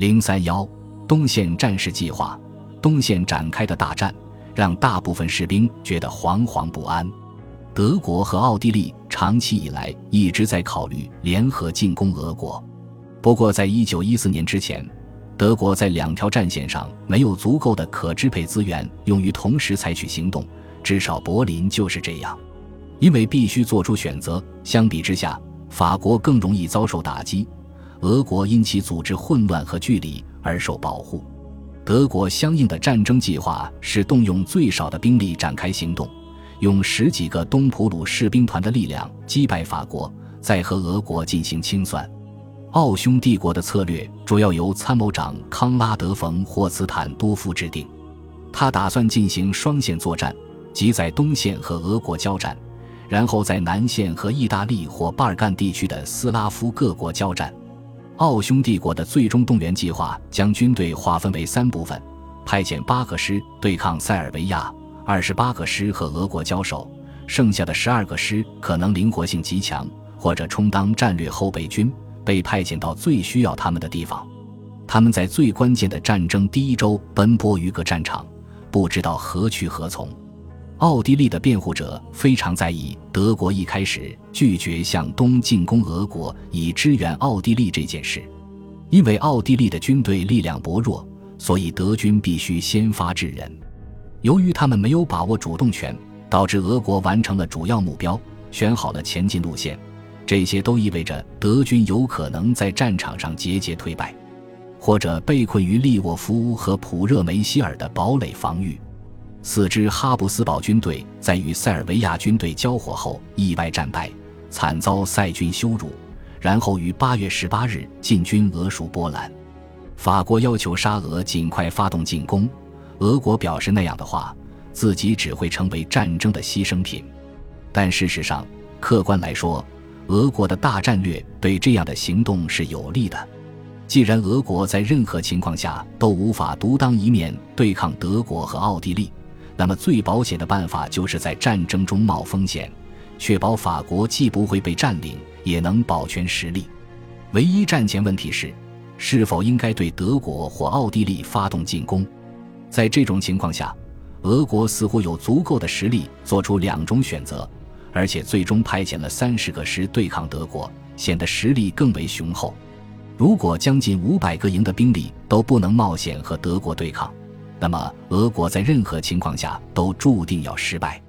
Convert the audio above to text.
零三幺东线战事计划，东线展开的大战让大部分士兵觉得惶惶不安。德国和奥地利长期以来一直在考虑联合进攻俄国，不过在一九一四年之前，德国在两条战线上没有足够的可支配资源用于同时采取行动，至少柏林就是这样。因为必须做出选择，相比之下，法国更容易遭受打击，俄国因其组织混乱和距离而受保护。德国相应的战争计划是动用最少的兵力展开行动。用十几个东普鲁士兵团的力量击败法国，再和俄国进行清算。奥匈帝国的策略主要由参谋长康拉德·冯·霍茨坦多夫制定。他打算进行双线作战，即在东线和俄国交战，然后在南线和意大利或巴尔干地区的斯拉夫各国交战。奥匈帝国的最终动员计划将军队划分为三部分，派遣八个师对抗塞尔维亚。二十八个师和俄国交手，剩下的十二个师可能灵活性极强，或者充当战略后备军，被派遣到最需要他们的地方。他们在最关键的战争第一周奔波于各战场，不知道何去何从。奥地利的辩护者非常在意德国一开始拒绝向东进攻俄国以支援奥地利这件事，因为奥地利的军队力量薄弱，所以德军必须先发制人。由于他们没有把握主动权，导致俄国完成了主要目标，选好了前进路线。这些都意味着德军有可能在战场上节节退败，或者被困于利沃夫和普热梅希尔的堡垒防御。四支哈布斯堡军队在与塞尔维亚军队交火后意外战败，惨遭塞军羞辱，然后于八月十八日进军俄属波兰。法国要求沙俄尽快发动进攻。俄国表示那样的话，自己只会成为战争的牺牲品。但事实上，客观来说，俄国的大战略对这样的行动是有利的。既然俄国在任何情况下都无法独当一面对抗德国和奥地利，那么最保险的办法就是在战争中冒风险，确保法国既不会被占领，也能保全实力。唯一战前问题是，是否应该对德国或奥地利发动进攻。在这种情况下，俄国似乎有足够的实力做出两种选择，而且最终派遣了三十个师对抗德国，显得实力更为雄厚。如果将近五百个营的兵力都不能冒险和德国对抗，那么俄国在任何情况下都注定要失败。